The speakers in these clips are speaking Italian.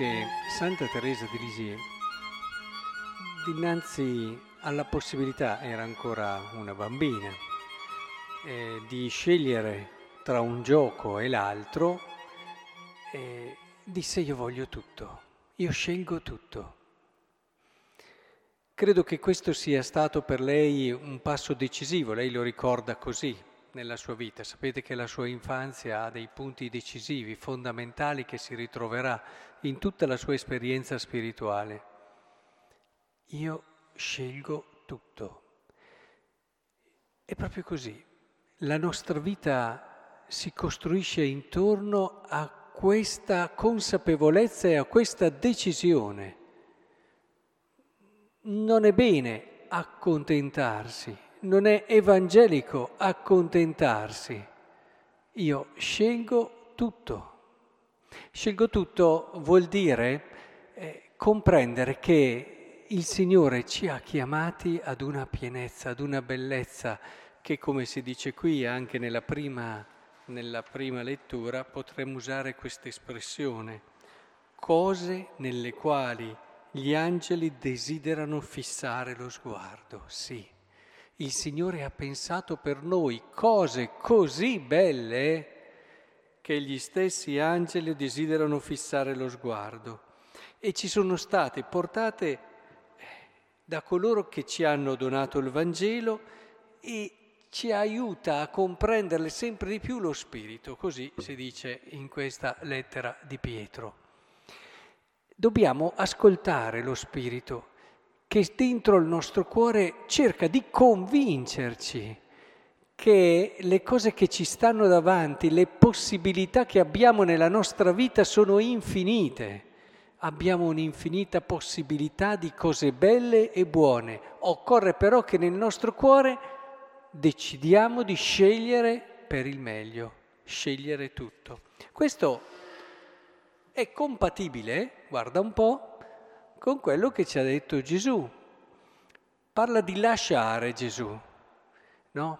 che Santa Teresa di Lisieux, dinanzi alla possibilità, era ancora una bambina, eh, di scegliere tra un gioco e l'altro, eh, disse io voglio tutto, io scelgo tutto. Credo che questo sia stato per lei un passo decisivo, lei lo ricorda così nella sua vita. Sapete che la sua infanzia ha dei punti decisivi, fondamentali che si ritroverà in tutta la sua esperienza spirituale. Io scelgo tutto. È proprio così. La nostra vita si costruisce intorno a questa consapevolezza e a questa decisione non è bene accontentarsi, non è evangelico accontentarsi. Io scelgo tutto. Scelgo tutto vuol dire eh, comprendere che il Signore ci ha chiamati ad una pienezza, ad una bellezza che, come si dice qui anche nella prima, nella prima lettura, potremmo usare questa espressione, cose nelle quali gli angeli desiderano fissare lo sguardo, sì. Il Signore ha pensato per noi cose così belle che gli stessi angeli desiderano fissare lo sguardo. E ci sono state portate eh, da coloro che ci hanno donato il Vangelo e ci aiuta a comprenderle sempre di più lo Spirito, così si dice in questa lettera di Pietro. Dobbiamo ascoltare lo Spirito che dentro il nostro cuore cerca di convincerci che le cose che ci stanno davanti, le possibilità che abbiamo nella nostra vita sono infinite. Abbiamo un'infinita possibilità di cose belle e buone. Occorre però che nel nostro cuore decidiamo di scegliere per il meglio, scegliere tutto. Questo è compatibile, guarda un po', con quello che ci ha detto Gesù. Parla di lasciare Gesù, no?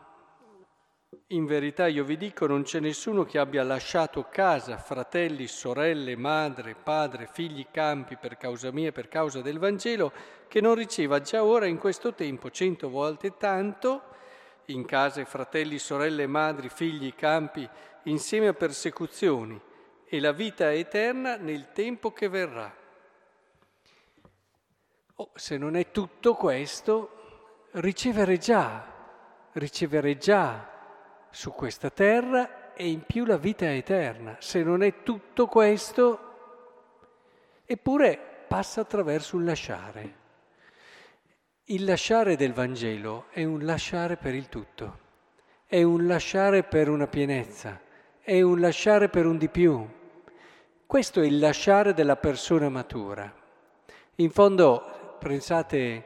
In verità io vi dico, non c'è nessuno che abbia lasciato casa, fratelli, sorelle, madre, padre, figli, campi per causa mia, per causa del Vangelo, che non riceva già ora in questo tempo cento volte tanto, in case, fratelli, sorelle, madri, figli, campi, insieme a persecuzioni e la vita eterna nel tempo che verrà. Oh, se non è tutto questo, ricevere già, ricevere già su questa terra e in più la vita eterna. Se non è tutto questo, eppure passa attraverso un lasciare. Il lasciare del Vangelo è un lasciare per il tutto, è un lasciare per una pienezza, è un lasciare per un di più. Questo è il lasciare della persona matura. In fondo, pensate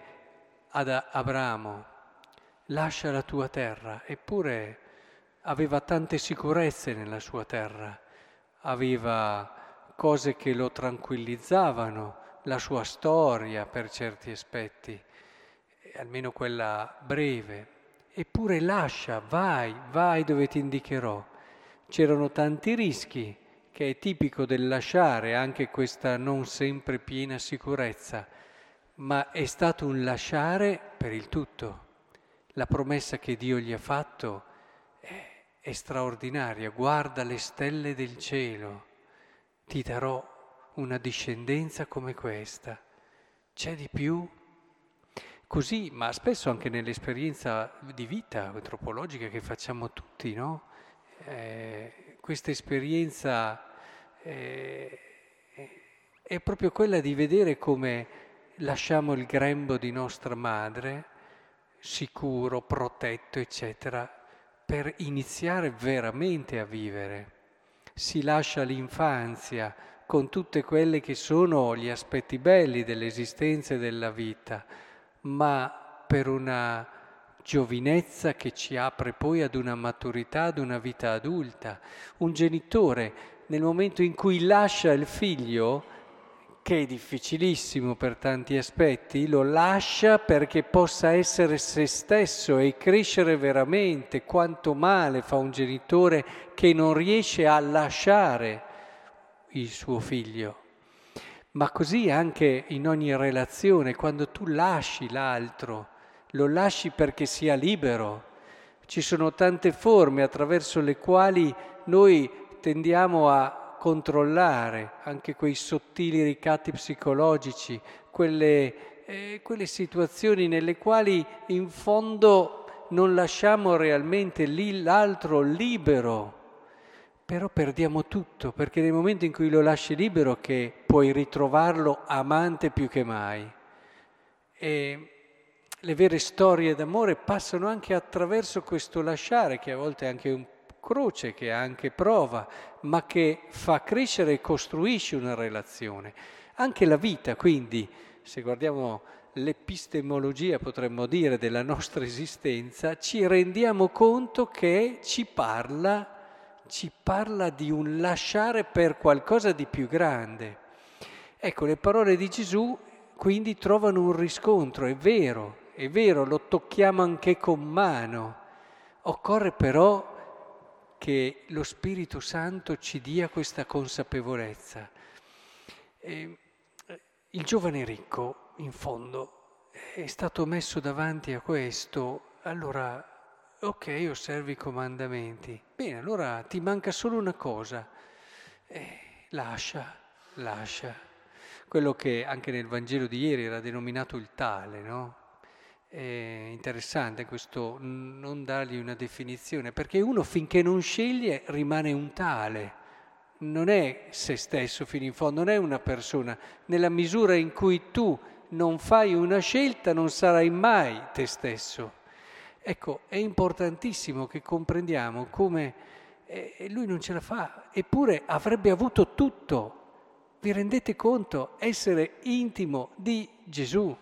ad Abramo, lascia la tua terra, eppure aveva tante sicurezze nella sua terra, aveva cose che lo tranquillizzavano, la sua storia per certi aspetti, almeno quella breve, eppure lascia, vai, vai dove ti indicherò. C'erano tanti rischi, che è tipico del lasciare anche questa non sempre piena sicurezza, ma è stato un lasciare per il tutto. La promessa che Dio gli ha fatto è, straordinaria, guarda le stelle del cielo, ti darò una discendenza come questa. C'è di più? Così, ma spesso anche nell'esperienza di vita antropologica che facciamo tutti, no? Eh, questa esperienza eh, è proprio quella di vedere come lasciamo il grembo di nostra madre, sicuro, protetto, eccetera, per iniziare veramente a vivere. Si lascia l'infanzia con tutte quelle che sono gli aspetti belli dell'esistenza e della vita, ma per una giovinezza che ci apre poi ad una maturità, ad una vita adulta. Un genitore nel momento in cui lascia il figlio, che è difficilissimo per tanti aspetti, lo lascia perché possa essere se stesso e crescere veramente. Quanto male fa un genitore che non riesce a lasciare il suo figlio. ma così anche in ogni relazione, quando tu lasci l'altro, lo lasci perché sia libero. Ci sono tante forme attraverso le quali noi tendiamo a controllare anche quei sottili ricatti psicologici, quelle, eh, quelle situazioni nelle quali in fondo non lasciamo realmente lì l'altro libero però perdiamo tutto, perché nel momento in cui lo lasci libero che puoi ritrovarlo amante più che mai. E le vere storie d'amore passano anche attraverso questo lasciare, che a volte è anche un croce, che è anche prova, ma che fa crescere e costruisce una relazione. Anche la vita, quindi, se guardiamo l'epistemologia, potremmo dire, della nostra esistenza, ci rendiamo conto che ci parla ci parla di un lasciare per qualcosa di più grande. Ecco, le parole di Gesù quindi trovano un riscontro, è vero, è vero, lo tocchiamo anche con mano. Occorre però che lo Spirito Santo ci dia questa consapevolezza. E il giovane ricco, in fondo, è stato messo davanti a questo, allora ok, osservi i comandamenti. Bene, allora ti manca solo una cosa. Eh, lascia, lascia. Quello che anche nel Vangelo di ieri era denominato il tale, no? È interessante questo non dargli una definizione, perché uno finché non sceglie rimane un tale, non è se stesso fino in fondo, non è una persona. Nella misura in cui tu non fai una scelta non sarai mai te stesso. Ecco, è importantissimo che comprendiamo come lui non ce la fa, eppure avrebbe avuto tutto. Vi rendete conto? Essere intimo di Gesù,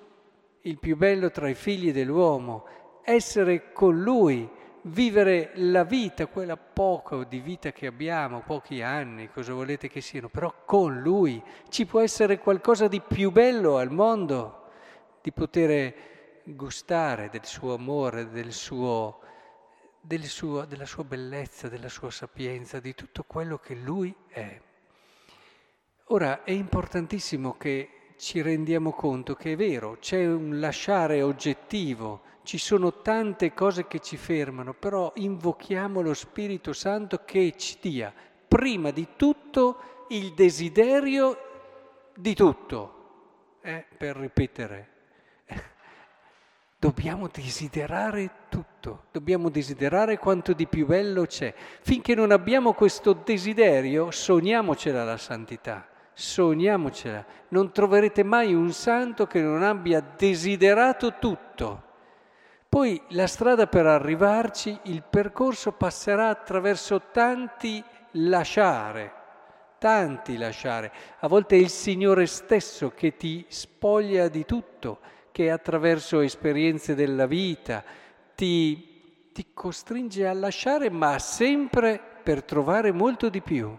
il più bello tra i figli dell'uomo, essere con lui, vivere la vita, quella poco di vita che abbiamo, pochi anni, cosa volete che siano, però con lui ci può essere qualcosa di più bello al mondo, di poter gustare del suo amore, del suo, del suo, della sua bellezza, della sua sapienza, di tutto quello che lui è. Ora è importantissimo che ci rendiamo conto che è vero, c'è un lasciare oggettivo, ci sono tante cose che ci fermano, però invochiamo lo Spirito Santo che ci dia prima di tutto il desiderio di tutto, eh, per ripetere Dobbiamo desiderare tutto, dobbiamo desiderare quanto di più bello c'è. Finché non abbiamo questo desiderio, sogniamocela la santità, sogniamocela. Non troverete mai un santo che non abbia desiderato tutto. Poi la strada per arrivarci, il percorso passerà attraverso tanti lasciare, tanti lasciare. A volte è il Signore stesso che ti spoglia di tutto che attraverso esperienze della vita ti, ti costringe a lasciare, ma sempre per trovare molto di più.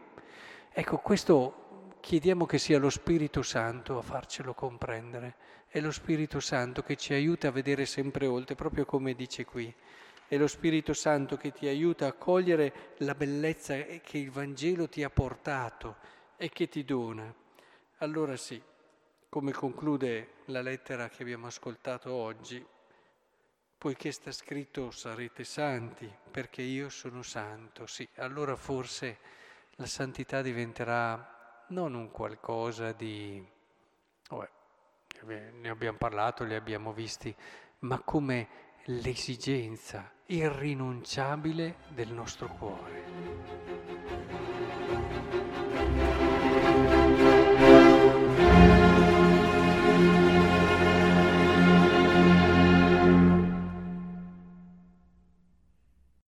Ecco, questo chiediamo che sia lo Spirito Santo a farcelo comprendere. È lo Spirito Santo che ci aiuta a vedere sempre oltre, proprio come dice qui. È lo Spirito Santo che ti aiuta a cogliere la bellezza che il Vangelo ti ha portato e che ti dona. Allora sì, come conclude la lettera che abbiamo ascoltato oggi, poiché sta scritto sarete santi, perché io sono santo, sì, allora forse la santità diventerà non un qualcosa di... Vabbè, ne abbiamo parlato, li abbiamo visti, ma come l'esigenza irrinunciabile del nostro cuore.